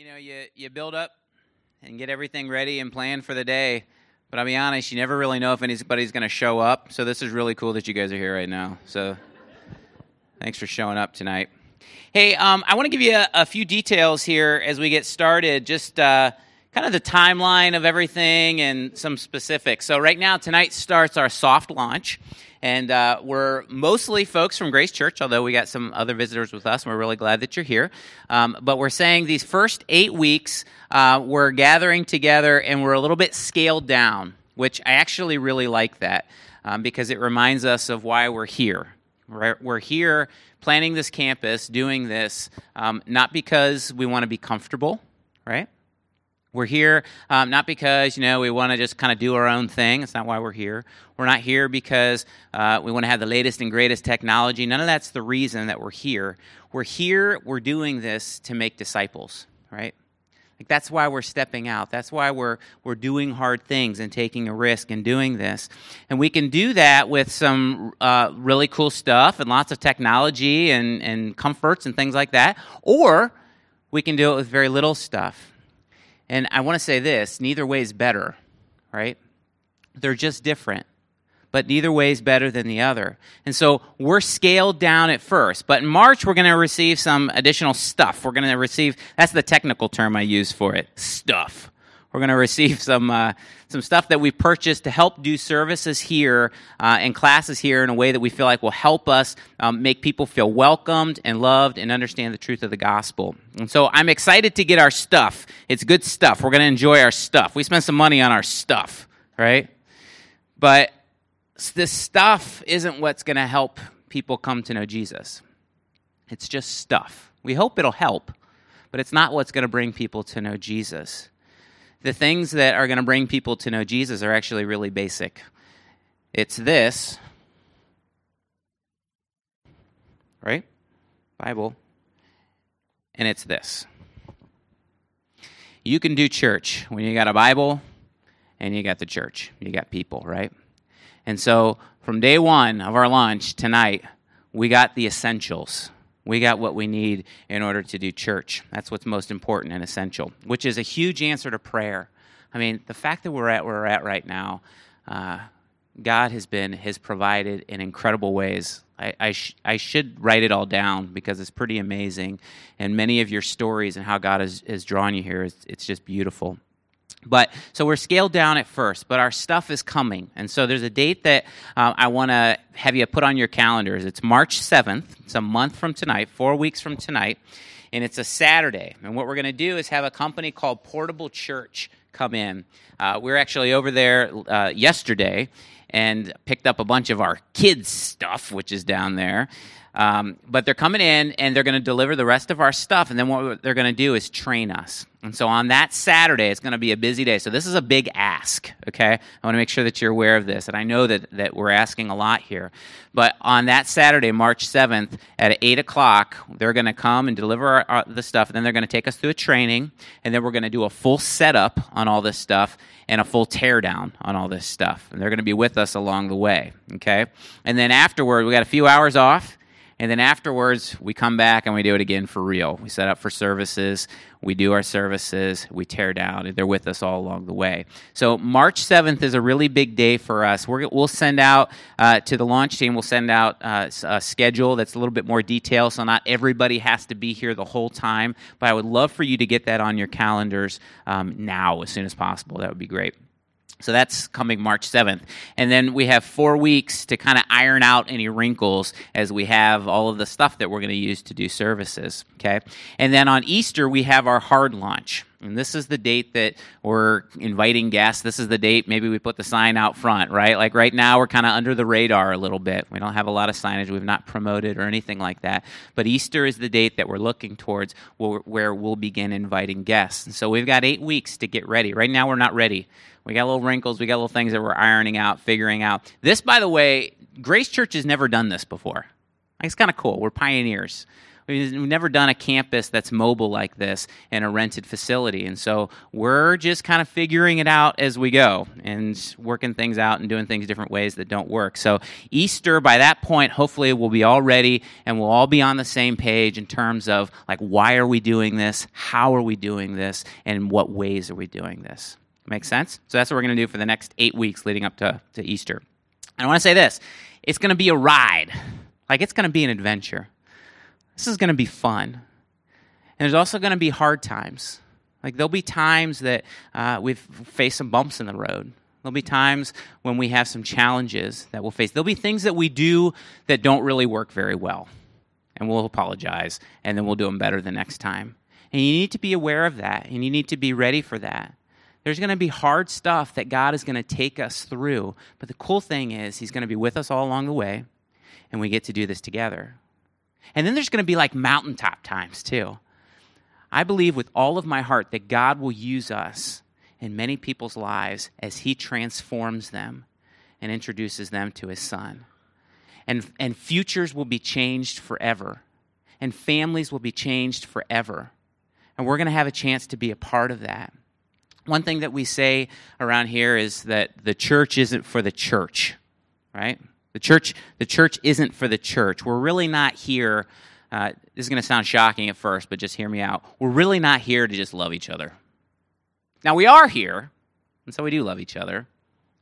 You know, you, you build up and get everything ready and plan for the day. But I'll be honest, you never really know if anybody's going to show up. So this is really cool that you guys are here right now. So thanks for showing up tonight. Hey, um, I want to give you a, a, few details here as we get started. Just uh, kind of the timeline of everything and some specifics. So right now, tonight starts our soft launch. And uh, we're mostly folks from Grace Church, although we got some other visitors with us, and we're really glad that you're here. Um, but we're saying these first eight weeks, uh, we're gathering together and we're a little bit scaled down, which I actually really like that um, because it reminds us of why we're here. We're here planning this campus, doing this, um, not because we want to be comfortable, right? We're here um, not because you know we want to just kind of do our own thing. It's not why we're here. We're not here because uh, we want to have the latest and greatest technology. None of that's the reason that we're here. We're here. We're doing this to make disciples, right? Like that's why we're stepping out. That's why we're we're doing hard things and taking a risk and doing this. And we can do that with some uh, really cool stuff and lots of technology and and comforts and things like that. Or we can do it with very little stuff and I want to say this neither way is better, right? They're just different. But neither way is better than the other. And so we're scaled down at first. But in March, we're going to receive some additional stuff. We're going to receive, that's the technical term I use for it stuff. We're going to receive some, uh, some stuff that we purchased to help do services here uh, and classes here in a way that we feel like will help us um, make people feel welcomed and loved and understand the truth of the gospel. And so I'm excited to get our stuff. It's good stuff. We're going to enjoy our stuff. We spent some money on our stuff, right? But this stuff isn't what's going to help people come to know Jesus. It's just stuff. We hope it'll help, but it's not what's going to bring people to know Jesus the things that are going to bring people to know Jesus are actually really basic. It's this, right? Bible. And it's this. You can do church when you got a Bible and you got the church. You got people, right? And so from day one of our launch tonight, we got the essentials. We got what we need in order to do church. That's what's most important and essential, which is a huge answer to prayer. I mean, the fact that we're at where we're at right now, uh, God has been has provided in incredible ways. I, I, sh- I, should write it all down because it's pretty amazing, and many of your stories and how God has, has drawn you here it's just beautiful. But so we're scaled down at first, but our stuff is coming. And so there's a date that uh, I want to have you put on your calendars. It's March 7th. It's a month from tonight, four weeks from tonight. And it's a Saturday. And what we're going to do is have a company called Portable Church come in. Uh, we were actually over there uh, yesterday and picked up a bunch of our kids' stuff, which is down there. Um, but they're coming in and they're going to deliver the rest of our stuff. And then what they're going to do is train us. And so on that Saturday, it's going to be a busy day. So this is a big ask, okay? I want to make sure that you're aware of this. And I know that, that we're asking a lot here. But on that Saturday, March 7th, at 8 o'clock, they're going to come and deliver our, our, the stuff. And then they're going to take us through a training. And then we're going to do a full setup on all this stuff and a full teardown on all this stuff. And they're going to be with us along the way, okay? And then afterward, we got a few hours off and then afterwards, we come back and we do it again for real. We set up for services, we do our services, we tear down, and they're with us all along the way. So, March 7th is a really big day for us. we will send out uh, to the launch team, we'll send out uh, a schedule that's a little bit more detailed, so not everybody has to be here the whole time. But I would love for you to get that on your calendars um, now as soon as possible. That would be great. So that's coming March 7th. And then we have four weeks to kind of iron out any wrinkles as we have all of the stuff that we're going to use to do services. Okay. And then on Easter, we have our hard launch. And this is the date that we're inviting guests. This is the date maybe we put the sign out front, right? Like right now, we're kind of under the radar a little bit. We don't have a lot of signage. We've not promoted or anything like that. But Easter is the date that we're looking towards where we'll begin inviting guests. And so we've got eight weeks to get ready. Right now, we're not ready. We got little wrinkles. We got little things that we're ironing out, figuring out. This, by the way, Grace Church has never done this before. It's kind of cool. We're pioneers. We've never done a campus that's mobile like this in a rented facility. And so we're just kind of figuring it out as we go and working things out and doing things different ways that don't work. So Easter, by that point, hopefully we'll be all ready and we'll all be on the same page in terms of like, why are we doing this? How are we doing this? And what ways are we doing this? Make sense? So that's what we're going to do for the next eight weeks leading up to, to Easter. And I want to say this it's going to be a ride. Like, it's going to be an adventure. This is going to be fun. And there's also going to be hard times. Like, there'll be times that uh, we've faced some bumps in the road. There'll be times when we have some challenges that we'll face. There'll be things that we do that don't really work very well. And we'll apologize, and then we'll do them better the next time. And you need to be aware of that, and you need to be ready for that. There's going to be hard stuff that God is going to take us through. But the cool thing is, He's going to be with us all along the way, and we get to do this together. And then there's going to be like mountaintop times, too. I believe with all of my heart that God will use us in many people's lives as He transforms them and introduces them to His Son. And, and futures will be changed forever, and families will be changed forever. And we're going to have a chance to be a part of that. One thing that we say around here is that the church isn't for the church, right? The church, the church isn't for the church. We're really not here. Uh, this is going to sound shocking at first, but just hear me out. We're really not here to just love each other. Now, we are here, and so we do love each other,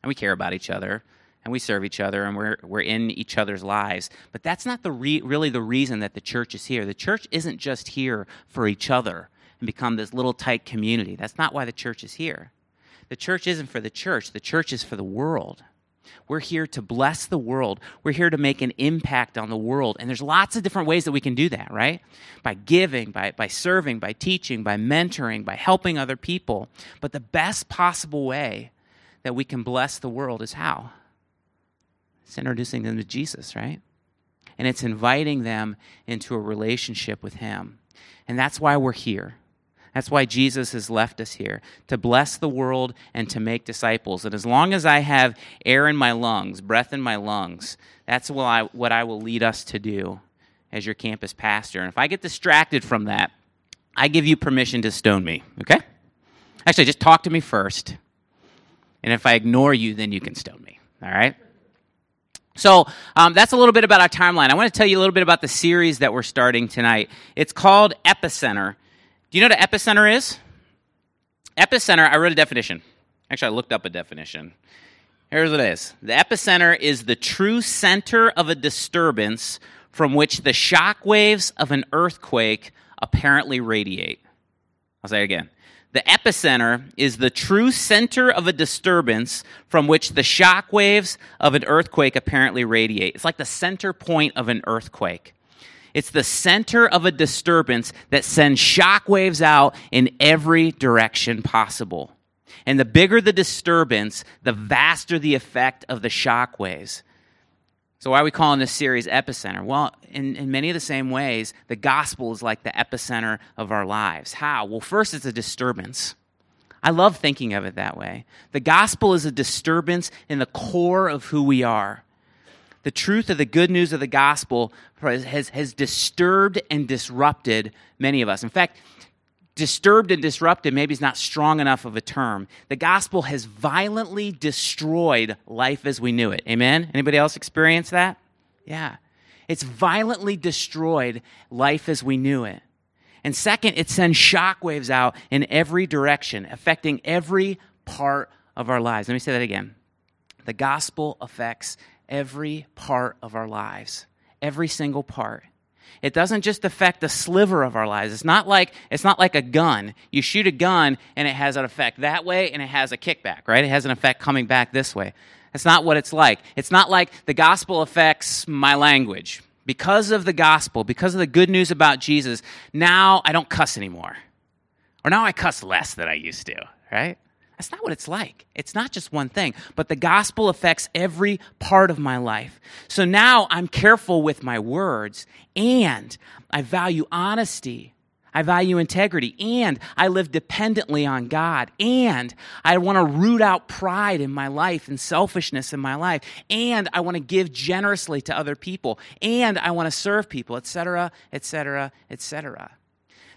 and we care about each other, and we serve each other, and we're, we're in each other's lives. But that's not the re- really the reason that the church is here. The church isn't just here for each other and become this little tight community. That's not why the church is here. The church isn't for the church, the church is for the world. We're here to bless the world. We're here to make an impact on the world. And there's lots of different ways that we can do that, right? By giving, by, by serving, by teaching, by mentoring, by helping other people. But the best possible way that we can bless the world is how? It's introducing them to Jesus, right? And it's inviting them into a relationship with Him. And that's why we're here. That's why Jesus has left us here to bless the world and to make disciples. And as long as I have air in my lungs, breath in my lungs, that's what I, what I will lead us to do as your campus pastor. And if I get distracted from that, I give you permission to stone me, okay? Actually, just talk to me first. And if I ignore you, then you can stone me, all right? So um, that's a little bit about our timeline. I want to tell you a little bit about the series that we're starting tonight. It's called Epicenter do you know what an epicenter is? Epicenter, I wrote a definition. Actually, I looked up a definition. Here's what it is The epicenter is the true center of a disturbance from which the shock waves of an earthquake apparently radiate. I'll say it again. The epicenter is the true center of a disturbance from which the shock waves of an earthquake apparently radiate. It's like the center point of an earthquake. It's the center of a disturbance that sends shock waves out in every direction possible. And the bigger the disturbance, the vaster the effect of the shock waves. So, why are we calling this series Epicenter? Well, in, in many of the same ways, the gospel is like the epicenter of our lives. How? Well, first, it's a disturbance. I love thinking of it that way. The gospel is a disturbance in the core of who we are the truth of the good news of the gospel has, has disturbed and disrupted many of us. In fact, disturbed and disrupted maybe is not strong enough of a term. The gospel has violently destroyed life as we knew it. Amen? Anybody else experience that? Yeah. It's violently destroyed life as we knew it. And second, it sends shockwaves out in every direction, affecting every part of our lives. Let me say that again. The gospel affects every part of our lives, every single part. It doesn't just affect a sliver of our lives. It's not like it's not like a gun. You shoot a gun and it has an effect that way and it has a kickback, right? It has an effect coming back this way. That's not what it's like. It's not like the gospel affects my language. Because of the gospel, because of the good news about Jesus, now I don't cuss anymore. Or now I cuss less than I used to, right? That's not what it's like. It's not just one thing, but the gospel affects every part of my life. So now I'm careful with my words and I value honesty. I value integrity and I live dependently on God and I want to root out pride in my life and selfishness in my life and I want to give generously to other people and I want to serve people, etc., etc., etc.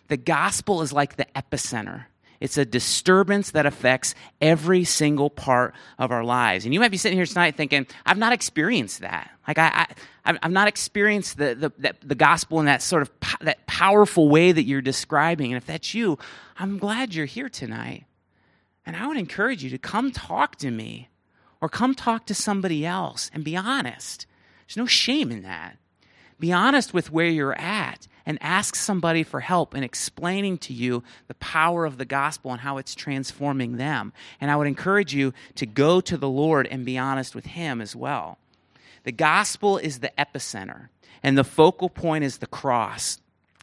The gospel is like the epicenter. It's a disturbance that affects every single part of our lives. And you might be sitting here tonight thinking, I've not experienced that. Like, I, I, I've not experienced the, the, the, the gospel in that sort of po- that powerful way that you're describing. And if that's you, I'm glad you're here tonight. And I would encourage you to come talk to me or come talk to somebody else and be honest. There's no shame in that. Be honest with where you're at and ask somebody for help in explaining to you the power of the gospel and how it's transforming them. And I would encourage you to go to the Lord and be honest with Him as well. The gospel is the epicenter, and the focal point is the cross.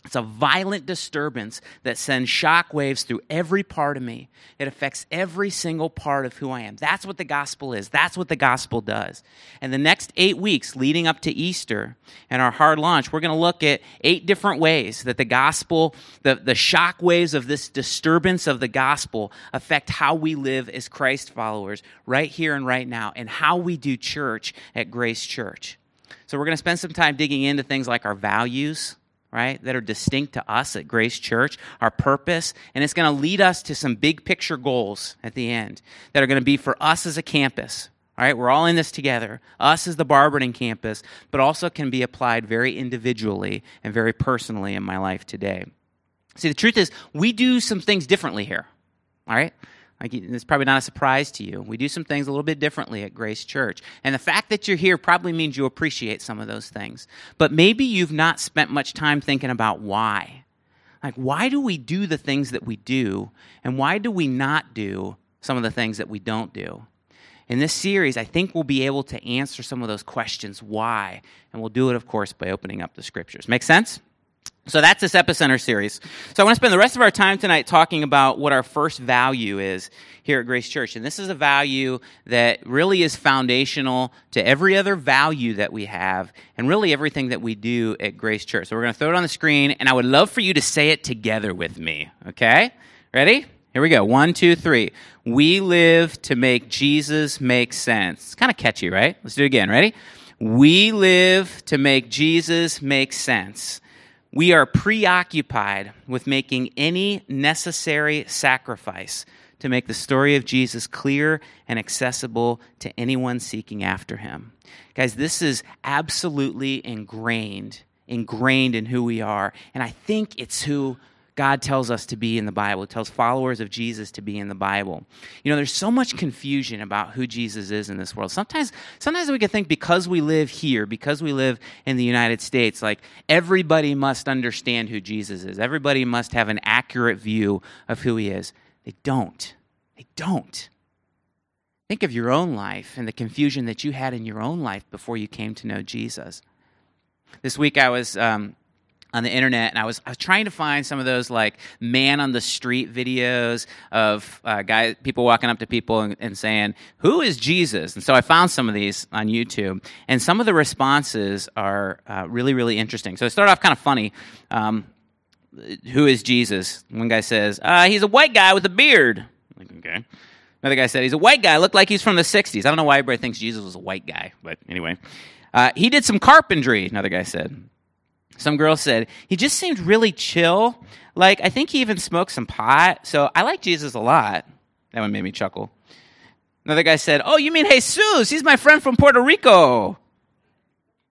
It's a violent disturbance that sends shock waves through every part of me. It affects every single part of who I am. That's what the gospel is. That's what the gospel does. And the next eight weeks leading up to Easter and our hard launch, we're going to look at eight different ways that the gospel, the, the shock waves of this disturbance of the gospel affect how we live as Christ followers right here and right now and how we do church at Grace Church. So we're going to spend some time digging into things like our values right, that are distinct to us at Grace Church, our purpose, and it's going to lead us to some big picture goals at the end that are going to be for us as a campus. All right, we're all in this together. Us as the Barberton campus, but also can be applied very individually and very personally in my life today. See, the truth is, we do some things differently here. All right? It's probably not a surprise to you. We do some things a little bit differently at Grace Church. And the fact that you're here probably means you appreciate some of those things. But maybe you've not spent much time thinking about why. Like, why do we do the things that we do? And why do we not do some of the things that we don't do? In this series, I think we'll be able to answer some of those questions why. And we'll do it, of course, by opening up the scriptures. Make sense? So that's this Epicenter series. So I want to spend the rest of our time tonight talking about what our first value is here at Grace Church. And this is a value that really is foundational to every other value that we have and really everything that we do at Grace Church. So we're going to throw it on the screen, and I would love for you to say it together with me. Okay? Ready? Here we go. One, two, three. We live to make Jesus make sense. It's kind of catchy, right? Let's do it again. Ready? We live to make Jesus make sense. We are preoccupied with making any necessary sacrifice to make the story of Jesus clear and accessible to anyone seeking after him. Guys, this is absolutely ingrained, ingrained in who we are. And I think it's who God tells us to be in the Bible. Tells followers of Jesus to be in the Bible. You know, there's so much confusion about who Jesus is in this world. Sometimes, sometimes we can think because we live here, because we live in the United States, like everybody must understand who Jesus is. Everybody must have an accurate view of who he is. They don't. They don't. Think of your own life and the confusion that you had in your own life before you came to know Jesus. This week I was um, on the internet and I was, I was trying to find some of those like man on the street videos of uh, guys people walking up to people and, and, saying who is jesus? And so i found some of these on youtube and some of the responses are uh, really really interesting. So it started off kind of funny um, who is jesus? One guy says uh, he's a white guy with a beard. Like, okay. Another guy said he's a white guy. Looked like he's from the 60s i don't know why everybody thinks jesus was a white guy but anyway. Uh, he did some carpentry another guy said some girl said, he just seemed really chill. Like, I think he even smoked some pot. So I like Jesus a lot. That one made me chuckle. Another guy said, Oh, you mean Jesus? He's my friend from Puerto Rico.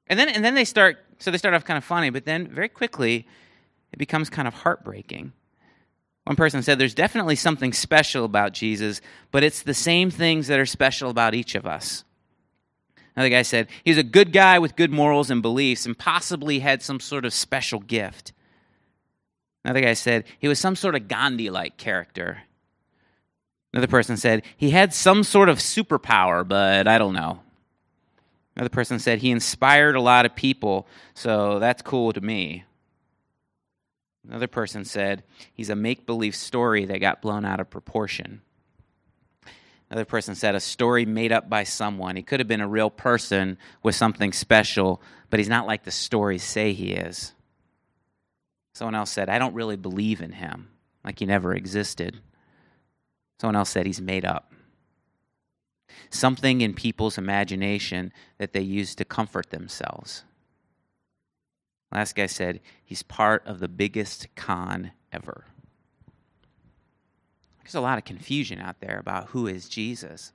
And then, and then they start, so they start off kind of funny, but then very quickly it becomes kind of heartbreaking. One person said, There's definitely something special about Jesus, but it's the same things that are special about each of us. Another guy said, he was a good guy with good morals and beliefs and possibly had some sort of special gift. Another guy said, he was some sort of Gandhi like character. Another person said, he had some sort of superpower, but I don't know. Another person said, he inspired a lot of people, so that's cool to me. Another person said, he's a make believe story that got blown out of proportion. Another person said, a story made up by someone. He could have been a real person with something special, but he's not like the stories say he is. Someone else said, I don't really believe in him, like he never existed. Someone else said, he's made up. Something in people's imagination that they use to comfort themselves. Last guy said, he's part of the biggest con ever. There's a lot of confusion out there about who is Jesus.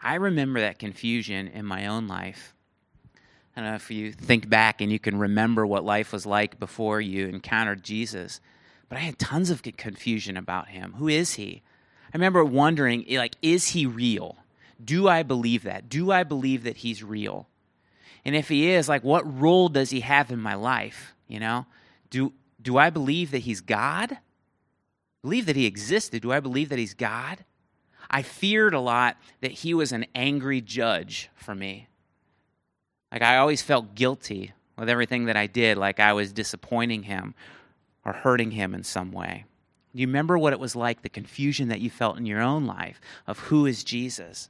I remember that confusion in my own life. I don't know if you think back and you can remember what life was like before you encountered Jesus, but I had tons of confusion about him. Who is he? I remember wondering, eh, like, is he real? Do I believe that? Do I believe that he's real? And if he is, like, what role does he have in my life? You know, do do I believe that he's God? Believe that he existed. Do I believe that he's God? I feared a lot that he was an angry judge for me. Like I always felt guilty with everything that I did, like I was disappointing him or hurting him in some way. Do you remember what it was like, the confusion that you felt in your own life of who is Jesus?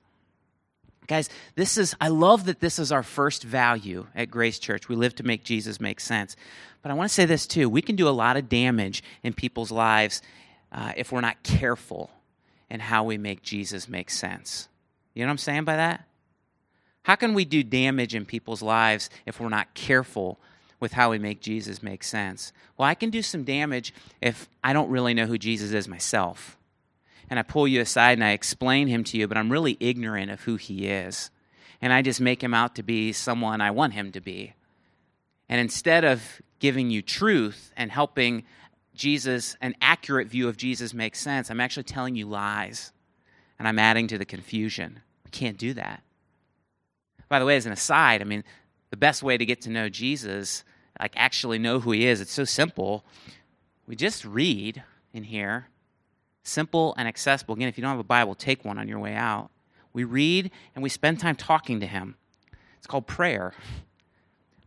Guys, this is, I love that this is our first value at Grace Church. We live to make Jesus make sense. But I want to say this too we can do a lot of damage in people's lives uh, if we're not careful in how we make Jesus make sense. You know what I'm saying by that? How can we do damage in people's lives if we're not careful with how we make Jesus make sense? Well, I can do some damage if I don't really know who Jesus is myself. And I pull you aside and I explain him to you, but I'm really ignorant of who he is. And I just make him out to be someone I want him to be. And instead of giving you truth and helping Jesus, an accurate view of Jesus makes sense, I'm actually telling you lies. And I'm adding to the confusion. We can't do that. By the way, as an aside, I mean, the best way to get to know Jesus, like actually know who he is, it's so simple. We just read in here, simple and accessible. Again, if you don't have a Bible, take one on your way out. We read and we spend time talking to him. It's called prayer.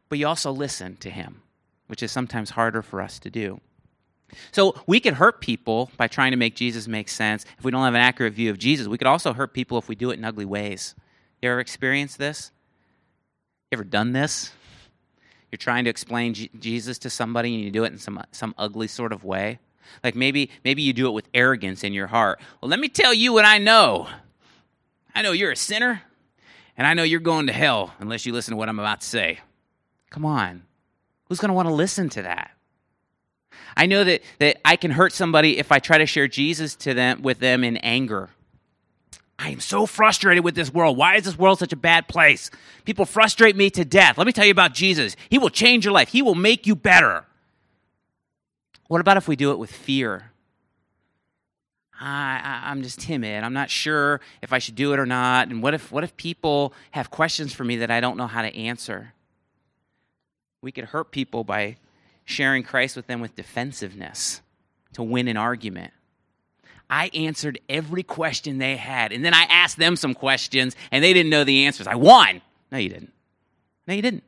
But you also listen to him, which is sometimes harder for us to do. So we could hurt people by trying to make Jesus make sense if we don't have an accurate view of Jesus. We could also hurt people if we do it in ugly ways. You ever experienced this? You ever done this? You're trying to explain G- Jesus to somebody and you do it in some some ugly sort of way. Like maybe maybe you do it with arrogance in your heart. Well, let me tell you what I know. I know you're a sinner, and I know you're going to hell unless you listen to what I'm about to say. Come on. Who's going to want to listen to that? I know that, that I can hurt somebody if I try to share Jesus to them with them in anger. I am so frustrated with this world. Why is this world such a bad place? People frustrate me to death. Let me tell you about Jesus. He will change your life, He will make you better. What about if we do it with fear? I, I, am just timid. I'm not sure if I should do it or not. And what if, what if people have questions for me that I don't know how to answer? We could hurt people by sharing Christ with them with defensiveness to win an argument. I answered every question they had. And then I asked them some questions and they didn't know the answers. I won. No, you didn't. No, you didn't.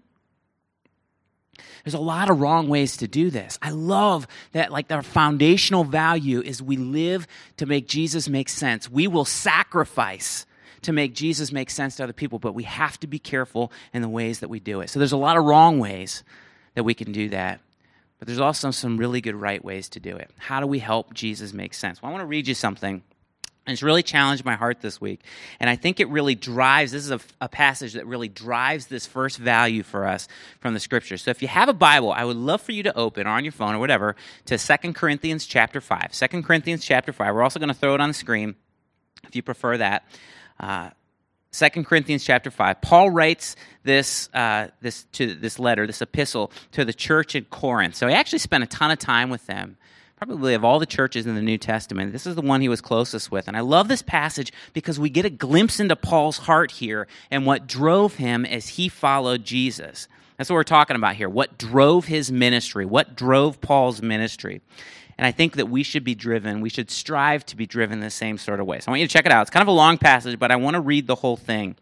There's a lot of wrong ways to do this. I love that, like, our foundational value is we live to make Jesus make sense. We will sacrifice to make Jesus make sense to other people, but we have to be careful in the ways that we do it. So there's a lot of wrong ways that we can do that. But there's also some really good right ways to do it. How do we help Jesus make sense? Well, I want to read you something. And it's really challenged my heart this week. And I think it really drives, this is a, a, passage that really drives this first value for us from the scriptures. So if you have a Bible, I would love for you to open or on your phone or whatever to Second Corinthians chapter 5. 2 Corinthians chapter 5. We're also going to throw it on the screen if you prefer that. Uh, 2 Corinthians chapter 5. Paul writes this, uh, this, to this letter, this epistle to the church in Corinth. So he actually spent a ton of time with them. Probably of all the churches in the New Testament, this is the one he was closest with. And I love this passage because we get a glimpse into Paul's heart here and what drove him as he followed Jesus. That's what we're talking about here. What drove his ministry? What drove Paul's ministry? And I think that we should be driven, we should strive to be driven the same sort of way. So I want you to check it out. It's kind of a long passage, but I want to read the whole thing.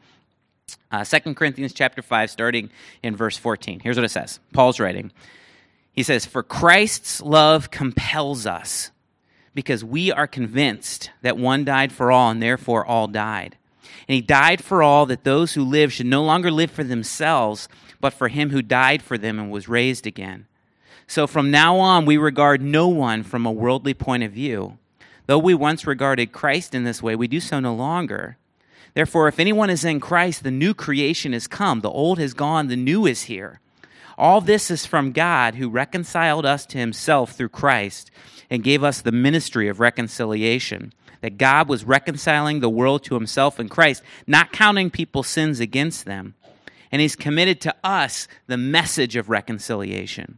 Uh, 2 Corinthians chapter 5, starting in verse 14. Here's what it says Paul's writing. He says, For Christ's love compels us, because we are convinced that one died for all, and therefore all died. And he died for all that those who live should no longer live for themselves, but for him who died for them and was raised again. So from now on, we regard no one from a worldly point of view. Though we once regarded Christ in this way, we do so no longer. Therefore, if anyone is in Christ, the new creation has come. The old has gone, the new is here. All this is from God who reconciled us to himself through Christ and gave us the ministry of reconciliation. That God was reconciling the world to himself in Christ, not counting people's sins against them. And he's committed to us the message of reconciliation.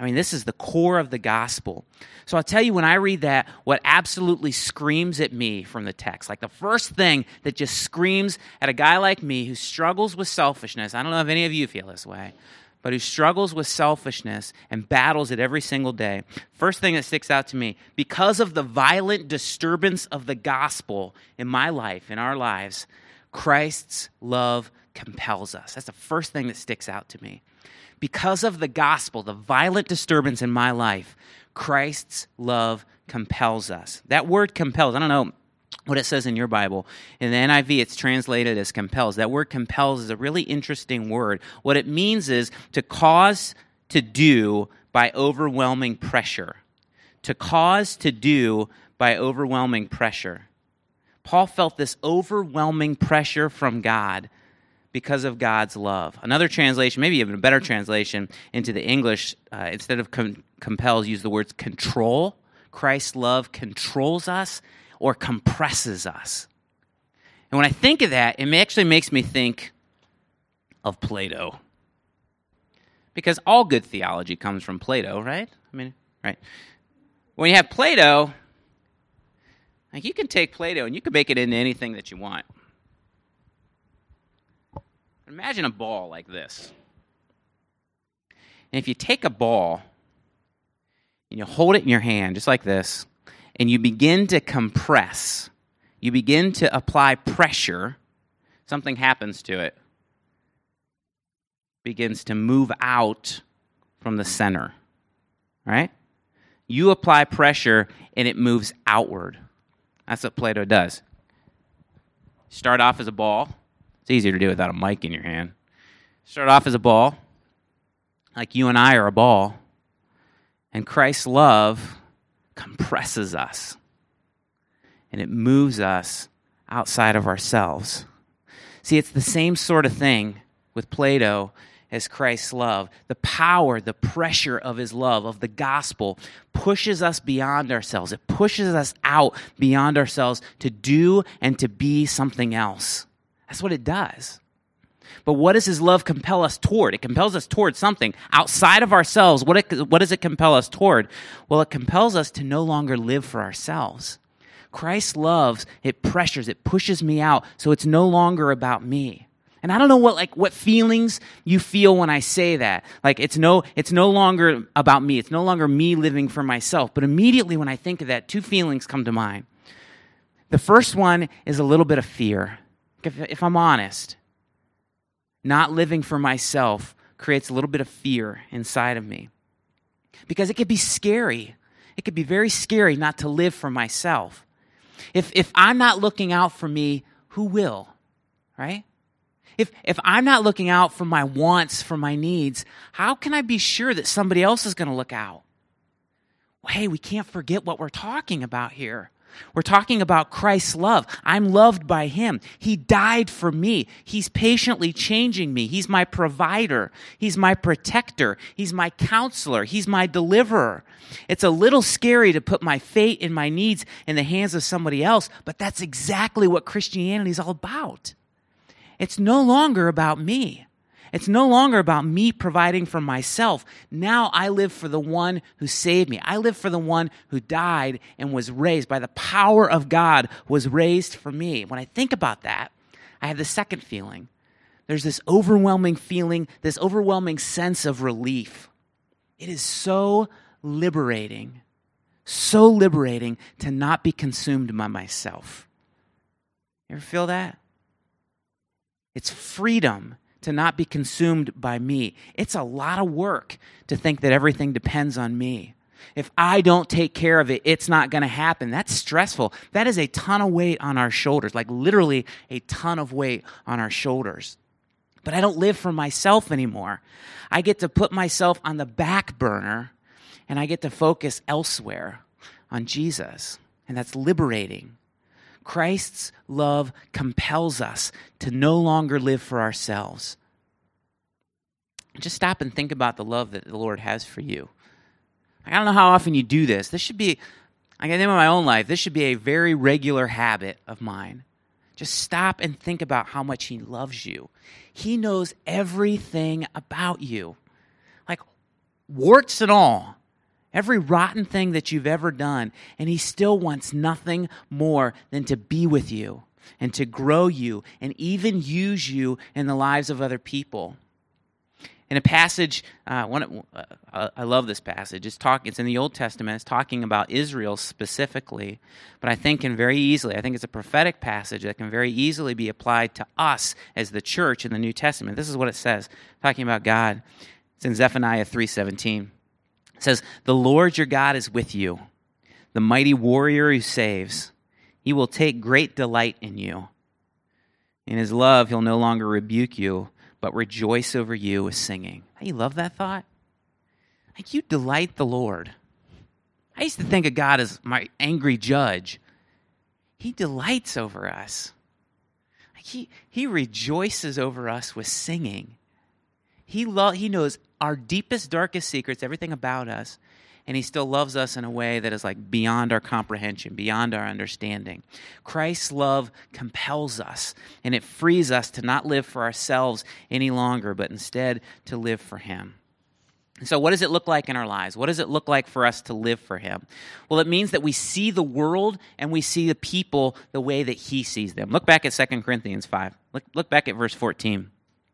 I mean, this is the core of the gospel. So I'll tell you, when I read that, what absolutely screams at me from the text, like the first thing that just screams at a guy like me who struggles with selfishness, I don't know if any of you feel this way, but who struggles with selfishness and battles it every single day, first thing that sticks out to me, because of the violent disturbance of the gospel in my life, in our lives, Christ's love compels us. That's the first thing that sticks out to me because of the gospel, the violent disturbance in my life, Christ's love compels us. That word compels, I don't know what it says in your Bible. In the NIV, it's translated as compels. That word compels is a really interesting word. What it means is to cause to do by overwhelming pressure. To cause to do by overwhelming pressure. Paul felt this overwhelming pressure from God because of God's love. Another translation, maybe even a better translation into the English, uh, instead of com- compels, use the words control. Christ's love controls us or compresses us. And when I think of that, it actually makes me think of Play-Doh. Because all good theology comes from Play-Doh, right? I mean, right. When you have Play-Doh, like you can take Play-Doh and you can make it into anything that you want. Imagine a ball like this. And if you take a ball and you hold it in your hand just like this, and you begin to compress, you begin to apply pressure, something happens to it. Begins to move out from the center. Right? You apply pressure and it moves outward. That's what Play-Doh does. Start off as a ball, it's easier to do without a mic in your hand. Start off as a ball, like you and I are a ball, and Christ's love compresses us and it moves us outside of ourselves. See, it's the same sort of thing with Play-Doh as Christ's love. The power, the pressure of his love, of the gospel, pushes us beyond ourselves. It pushes us out beyond ourselves to do and to be something else. That's what it does. But what does his love compel us toward? It compels us toward something outside of ourselves. What, it, what does it compel us toward? Well, it compels us to no longer live for ourselves. Christ loves, it pressures, it pushes me out, so it's no longer about me. And I don't know what like what feelings you feel when I say that. Like it's no it's no longer about me. It's no longer me living for myself. But immediately when I think of that, two feelings come to mind. The first one is a little bit of fear if, if I'm honest, not living for myself creates a little bit of fear inside of me. Because it could be scary. It could be very scary not to live for myself. If, if I'm not looking out for me, who will? Right? If, if I'm not looking out for my wants, for my needs, how can I be sure that somebody else is going to look out? Well, hey, we can't forget what we're talking about here. We're talking about Christ's love. I'm loved by Him. He died for me. He's patiently changing me. He's my provider. He's my protector. He's my counselor. He's my deliverer. It's a little scary to put my fate and my needs in the hands of somebody else, but that's exactly what Christianity is all about. It's no longer about me. It's no longer about me providing for myself. Now I live for the one who saved me. I live for the one who died and was raised by the power of God was raised for me. When I think about that, I have the second feeling. There's this overwhelming feeling, this overwhelming sense of relief. It is so liberating, so liberating to not be consumed by myself. You ever feel that? It's freedom to not be consumed by me. It's a lot of work to think that everything depends on me. If I don't take care of it, it's not going to happen. That's stressful. That is a ton of weight on our shoulders, like literally a ton of weight on our shoulders. But I don't live for myself anymore. I get to put myself on the back burner and I get to focus elsewhere on Jesus. And that's liberating. Christ's love compels us to no longer live for ourselves. Just stop and think about the love that the Lord has for you. I don't know how often you do this. This should be, I get in my own life, this should be a very regular habit of mine. Just stop and think about how much He loves you. He knows everything about you, like warts and all, every rotten thing that you've ever done. And He still wants nothing more than to be with you and to grow you and even use you in the lives of other people in a passage, uh, one, uh, I love this passage. It's talk, It's in the Old Testament. It's talking about Israel specifically, but I think can very easily. I think it's a prophetic passage that can very easily be applied to us as the church in the New Testament. This is what it says, talking about God. It's in Zephaniah three seventeen. It says, "The Lord your God is with you, the mighty warrior who saves. He will take great delight in you. In His love, He'll no longer rebuke you." but rejoice over you with singing. You love that thought? Like you delight the Lord. I used to think of God as my angry judge. He delights over us. Like he, he rejoices over us with singing. He, lo- he knows our deepest, darkest secrets, everything about us, and he still loves us in a way that is like beyond our comprehension, beyond our understanding. Christ's love compels us, and it frees us to not live for ourselves any longer, but instead to live for him. So, what does it look like in our lives? What does it look like for us to live for Him? Well, it means that we see the world and we see the people the way that He sees them. Look back at 2 Corinthians 5. Look, look back at verse 14.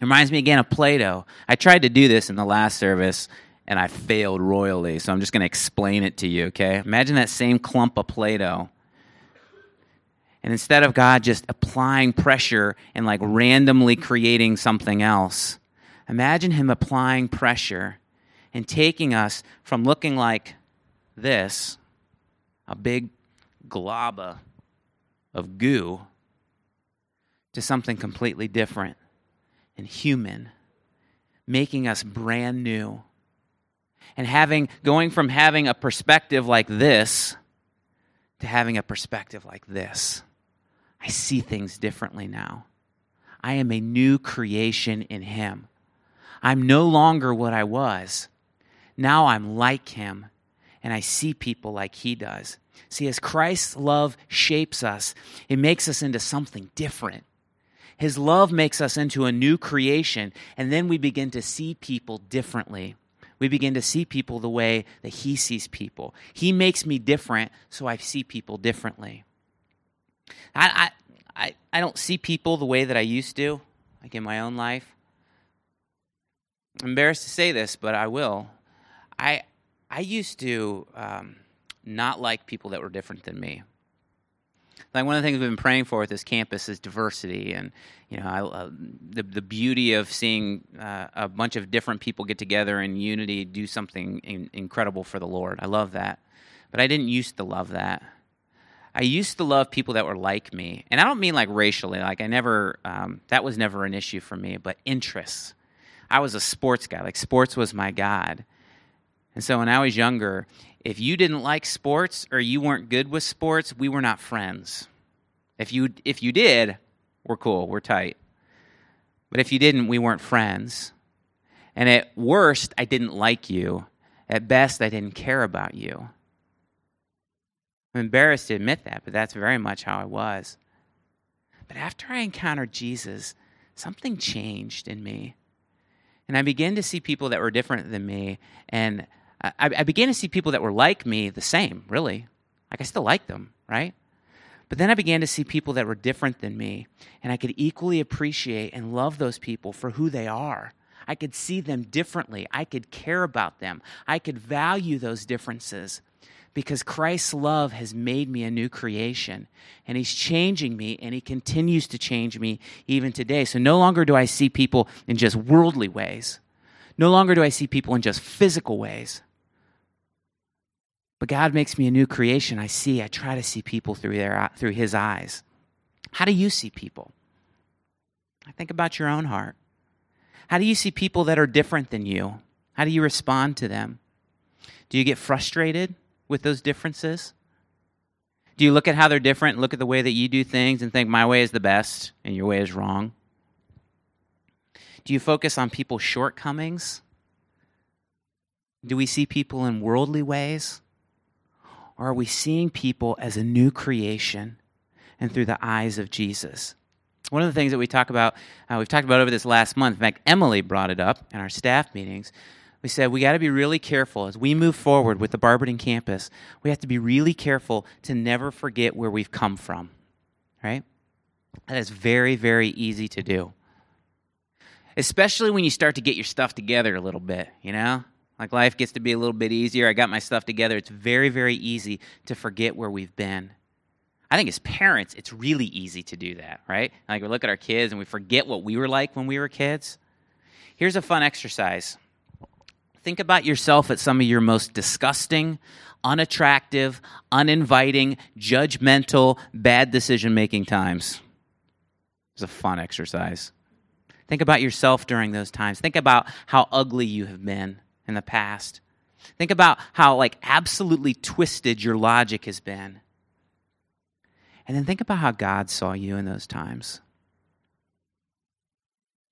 Reminds me again of Play-Doh. I tried to do this in the last service and I failed royally, so I'm just going to explain it to you, okay? Imagine that same clump of Play-Doh. And instead of God just applying pressure and like randomly creating something else, imagine Him applying pressure and taking us from looking like this, a big glob of goo, to something completely different and human, making us brand new. And having going from having a perspective like this to having a perspective like this. I see things differently now. I am a new creation in him. I'm no longer what I was. Now I'm like him, and I see people like he does. See, as Christ's love shapes us, it makes us into something different. His love makes us into a new creation, and then we begin to see people differently. We begin to see people the way that He sees people. He makes me different, so I see people differently. I, I, I, I don't see people the way that I used to, like in my own life. I'm embarrassed to say this, but I will. I, I used to um, not like people that were different than me like one of the things we've been praying for at this campus is diversity, and you know, I, uh, the the beauty of seeing uh, a bunch of different people get together in unity, do something in, incredible for the Lord. I love that, but I didn't used to love that. I used to love people that were like me, and I don't mean like racially. Like I never, um, that was never an issue for me. But interests. I was a sports guy. Like sports was my god. And so when I was younger, if you didn't like sports or you weren't good with sports, we were not friends. If you if you did, we're cool, we're tight. But if you didn't, we weren't friends. And at worst, I didn't like you. At best, I didn't care about you. I'm embarrassed to admit that, but that's very much how I was. But after I encountered Jesus, something changed in me. And I began to see people that were different than me. And I, I began to see people that were like me the same, really. Like I still like them, right? But then I began to see people that were different than me, and I could equally appreciate and love those people for who they are. I could see them differently. I could care about them. I could value those differences because Christ's love has made me a new creation and He's changing me and He continues to change me even today. So no longer do I see people in just worldly ways, no longer do I see people in just physical ways. But God makes me a new creation. I see, I try to see people through, their, through His eyes. How do you see people? I think about your own heart. How do you see people that are different than you? How do you respond to them? Do you get frustrated with those differences? Do you look at how they're different, look at the way that you do things, and think, my way is the best and your way is wrong? Do you focus on people's shortcomings? Do we see people in worldly ways? Or are we seeing people as a new creation and through the eyes of Jesus? One of the things that we talk about, uh, we've talked about over this last month, in fact, Emily brought it up in our staff meetings. We said we got to be really careful as we move forward with the Barberton campus. We have to be really careful to never forget where we've come from, right? That is very, very easy to do. Especially when you start to get your stuff together a little bit, you know? Like life gets to be a little bit easier. I got my stuff together. It's very, very easy to forget where we've been. I think as parents, it's really easy to do that, right? Like we look at our kids and we forget what we were like when we were kids. Here's a fun exercise. Think about yourself at some of your most disgusting, unattractive, uninviting, judgmental, bad decision making times. It's a fun exercise. Think about yourself during those times. Think about how ugly you have been in the past. Think about how like absolutely twisted your logic has been. And then think about how God saw you in those times.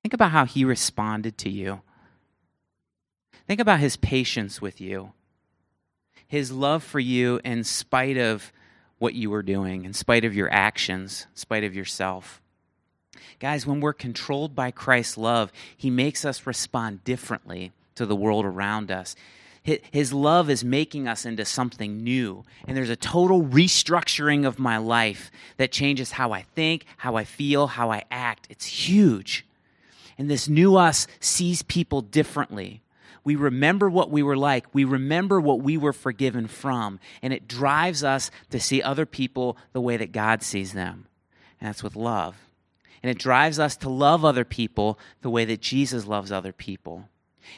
Think about how he responded to you. Think about his patience with you, his love for you in spite of what you were doing, in spite of your actions, in spite of yourself. Guys, when we're controlled by Christ's love, he makes us respond differently to the world around us. His love is making us into something new. And there's a total restructuring of my life that changes how I think, how I feel, how I act. It's huge. And this new us sees people differently. We remember what we were like. We remember what we were forgiven from. And it drives us to see other people the way that God sees them. And that's with love. And it drives us to love other people the way that Jesus loves other people.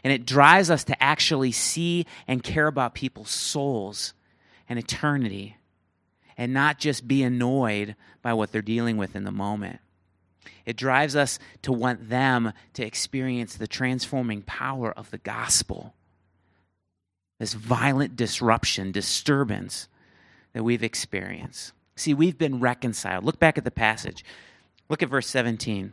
And it drives us to actually see and care about people's souls and eternity and not just be annoyed by what they're dealing with in the moment. It drives us to want them to experience the transforming power of the gospel. This violent disruption, disturbance that we've experienced. See, we've been reconciled. Look back at the passage. Look at verse 17.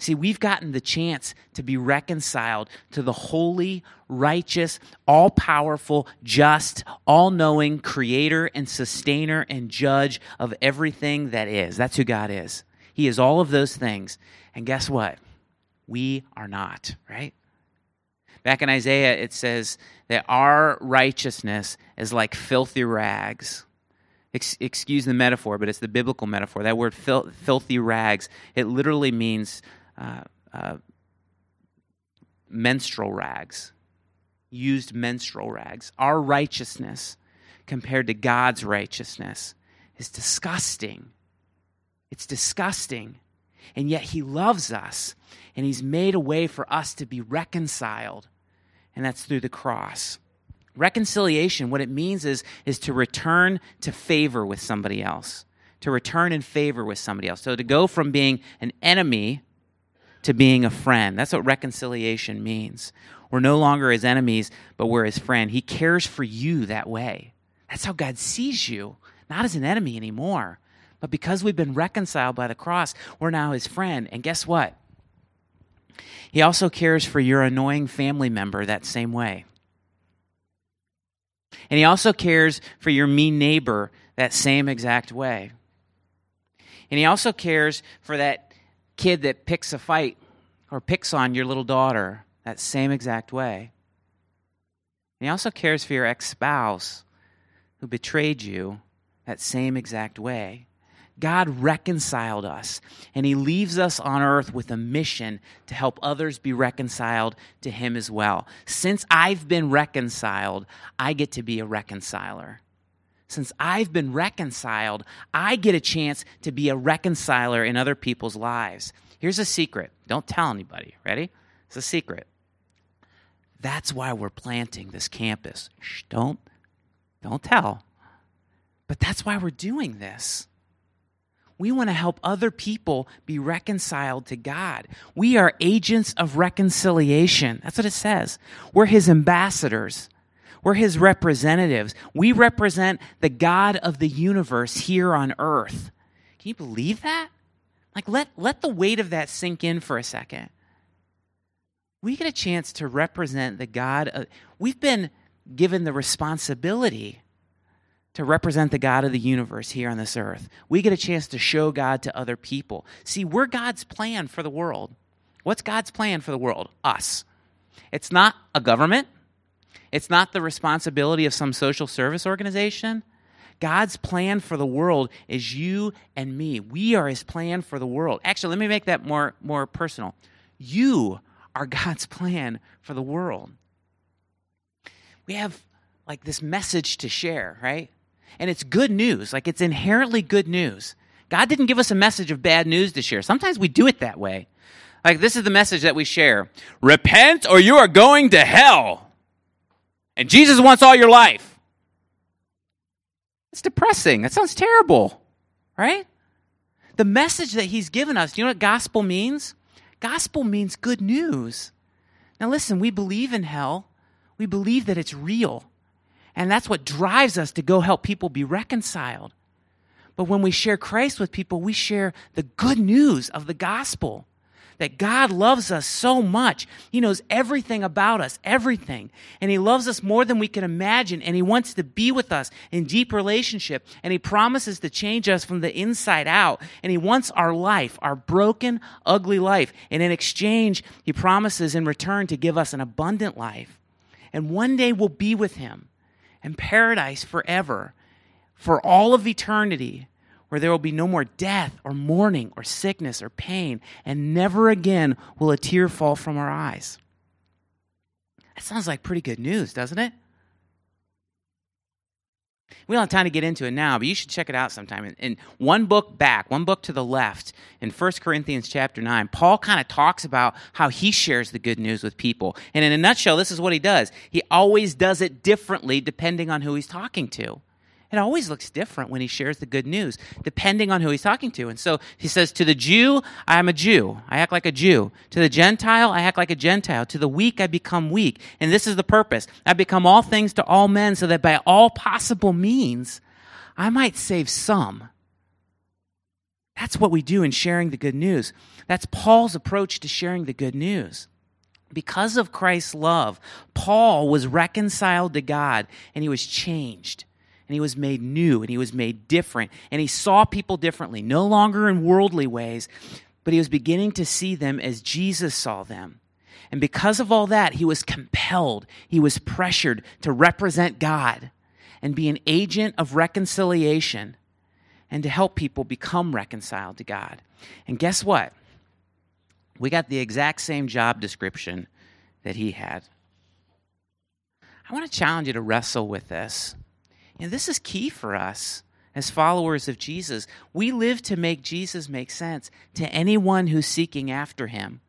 See, we've gotten the chance to be reconciled to the holy, righteous, all powerful, just, all knowing creator and sustainer and judge of everything that is. That's who God is. He is all of those things. And guess what? We are not, right? Back in Isaiah, it says that our righteousness is like filthy rags. Ex- excuse the metaphor, but it's the biblical metaphor. That word fil- filthy rags, it literally means uh, uh, menstrual rags, used menstrual rags. Our righteousness compared to God's righteousness is disgusting. It's disgusting. And yet He loves us, and He's made a way for us to be reconciled, and that's through the cross. Reconciliation, what it means is, is to return to favor with somebody else, to return in favor with somebody else. So to go from being an enemy to being a friend. That's what reconciliation means. We're no longer his enemies, but we're his friend. He cares for you that way. That's how God sees you, not as an enemy anymore. But because we've been reconciled by the cross, we're now his friend. And guess what? He also cares for your annoying family member that same way. And he also cares for your mean neighbor that same exact way. And he also cares for that kid that picks a fight or picks on your little daughter that same exact way. And he also cares for your ex spouse who betrayed you that same exact way. God reconciled us, and He leaves us on earth with a mission to help others be reconciled to Him as well. Since I've been reconciled, I get to be a reconciler. Since I've been reconciled, I get a chance to be a reconciler in other people's lives. Here's a secret. Don't tell anybody. Ready? It's a secret. That's why we're planting this campus. Shh, don't don't tell. But that's why we're doing this. We want to help other people be reconciled to God. We are agents of reconciliation. That's what it says. We're his ambassadors. We're his representatives. We represent the God of the universe here on earth. Can you believe that? Like, let, let the weight of that sink in for a second. We get a chance to represent the God. Of, we've been given the responsibility to represent the God of the universe here on this earth. We get a chance to show God to other people. See, we're God's plan for the world. What's God's plan for the world? Us. It's not a government, it's not the responsibility of some social service organization. God's plan for the world is you and me. We are his plan for the world. Actually, let me make that more, more personal. You are God's plan for the world. We have like this message to share, right? And it's good news. Like it's inherently good news. God didn't give us a message of bad news to share. Sometimes we do it that way. Like this is the message that we share Repent or you are going to hell. And Jesus wants all your life. It's depressing. That sounds terrible, right? The message that he's given us, do you know what gospel means? Gospel means good news. Now, listen, we believe in hell, we believe that it's real. And that's what drives us to go help people be reconciled. But when we share Christ with people, we share the good news of the gospel that God loves us so much. He knows everything about us, everything. And He loves us more than we can imagine. And He wants to be with us in deep relationship. And He promises to change us from the inside out. And He wants our life, our broken, ugly life. And in exchange, He promises in return to give us an abundant life. And one day we'll be with Him in paradise forever, for all of eternity, where there will be no more death or mourning or sickness or pain, and never again will a tear fall from our eyes. That sounds like pretty good news, doesn't it? We don't have time to get into it now, but you should check it out sometime. In, in one book back, one book to the left, in 1 Corinthians chapter 9, Paul kind of talks about how he shares the good news with people. And in a nutshell, this is what he does. He always does it differently depending on who he's talking to. It always looks different when he shares the good news, depending on who he's talking to. And so he says, To the Jew, I am a Jew. I act like a Jew. To the Gentile, I act like a Gentile. To the weak, I become weak. And this is the purpose I become all things to all men, so that by all possible means, I might save some. That's what we do in sharing the good news. That's Paul's approach to sharing the good news. Because of Christ's love, Paul was reconciled to God and he was changed and he was made new and he was made different and he saw people differently, no longer in worldly ways, but he was beginning to see them as Jesus saw them. And because of all that, he was compelled, he was pressured to represent God and be an agent of reconciliation and to help people become reconciled to God. And guess what? We got the exact same job description that he had. I want to challenge you to wrestle with this. Know, this is key for us as followers of Jesus. We live to make Jesus make sense to anyone who's seeking after him.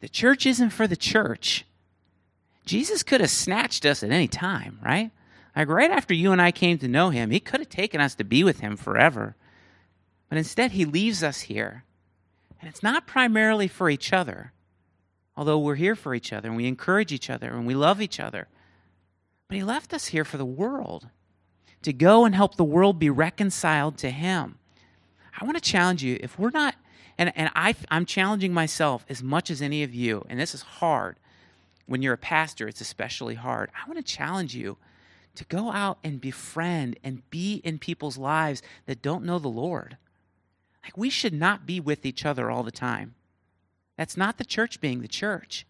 The church isn't for the church. Jesus could have snatched us at any time, right? Like right after you and I came to know him, he could have taken us to be with him forever. But instead, he leaves us here And it's not primarily for each other, although we're here for each other and we encourage each other and we love each other. But He left us here for the world, to go and help the world be reconciled to Him. I want to challenge you if we're not, and, and I, I'm challenging myself as much as any of you, and this is hard. When you're a pastor, it's especially hard. I want to challenge you to go out and befriend and be in people's lives that don't know the Lord. Like, we should not be with each other all the time. That's not the church being the church.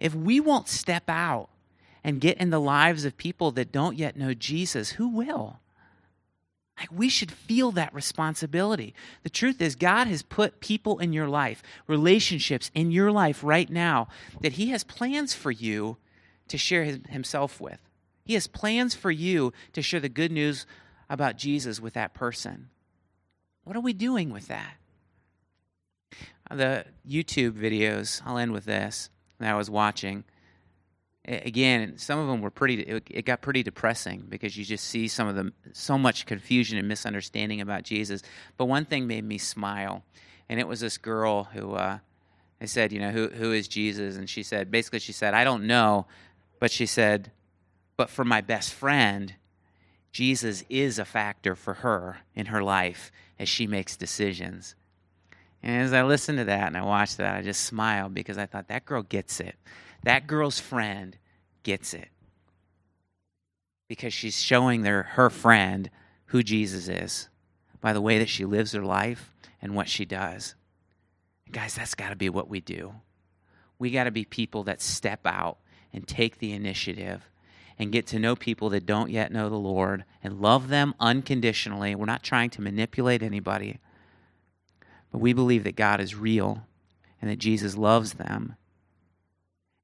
If we won't step out and get in the lives of people that don't yet know Jesus, who will? Like, we should feel that responsibility. The truth is, God has put people in your life, relationships in your life right now that He has plans for you to share his, Himself with. He has plans for you to share the good news about Jesus with that person. What are we doing with that? The YouTube videos, I'll end with this, that I was watching. Again, some of them were pretty, it got pretty depressing because you just see some of them, so much confusion and misunderstanding about Jesus. But one thing made me smile, and it was this girl who, uh, I said, you know, who, who is Jesus? And she said, basically, she said, I don't know, but she said, but for my best friend, Jesus is a factor for her in her life as she makes decisions. And as I listened to that and I watched that, I just smiled because I thought that girl gets it. That girl's friend gets it. Because she's showing their, her friend who Jesus is by the way that she lives her life and what she does. And guys, that's got to be what we do. We got to be people that step out and take the initiative and get to know people that don't yet know the Lord and love them unconditionally. We're not trying to manipulate anybody, but we believe that God is real and that Jesus loves them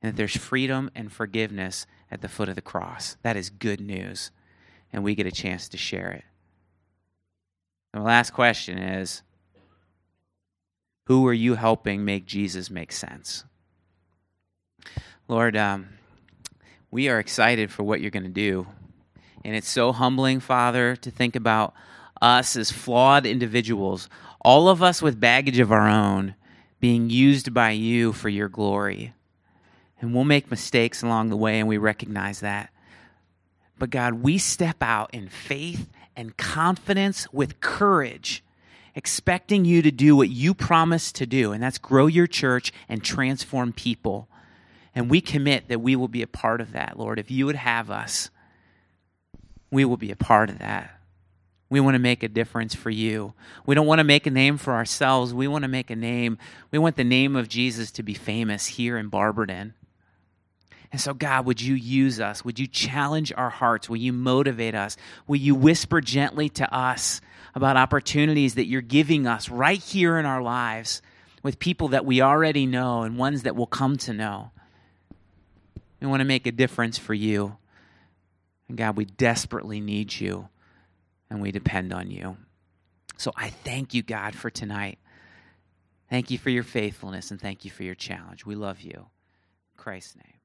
and that there's freedom and forgiveness at the foot of the cross. That is good news, and we get a chance to share it. And the last question is Who are you helping make Jesus make sense? Lord, um, we are excited for what you're going to do. And it's so humbling, Father, to think about us as flawed individuals, all of us with baggage of our own, being used by you for your glory. And we'll make mistakes along the way, and we recognize that. But God, we step out in faith and confidence with courage, expecting you to do what you promised to do, and that's grow your church and transform people. And we commit that we will be a part of that, Lord. If you would have us, we will be a part of that. We want to make a difference for you. We don't want to make a name for ourselves. We want to make a name. We want the name of Jesus to be famous here in Barberton. And so, God, would you use us? Would you challenge our hearts? Will you motivate us? Will you whisper gently to us about opportunities that you're giving us right here in our lives with people that we already know and ones that will come to know? We want to make a difference for you. And God, we desperately need you and we depend on you. So I thank you, God, for tonight. Thank you for your faithfulness and thank you for your challenge. We love you. In Christ's name.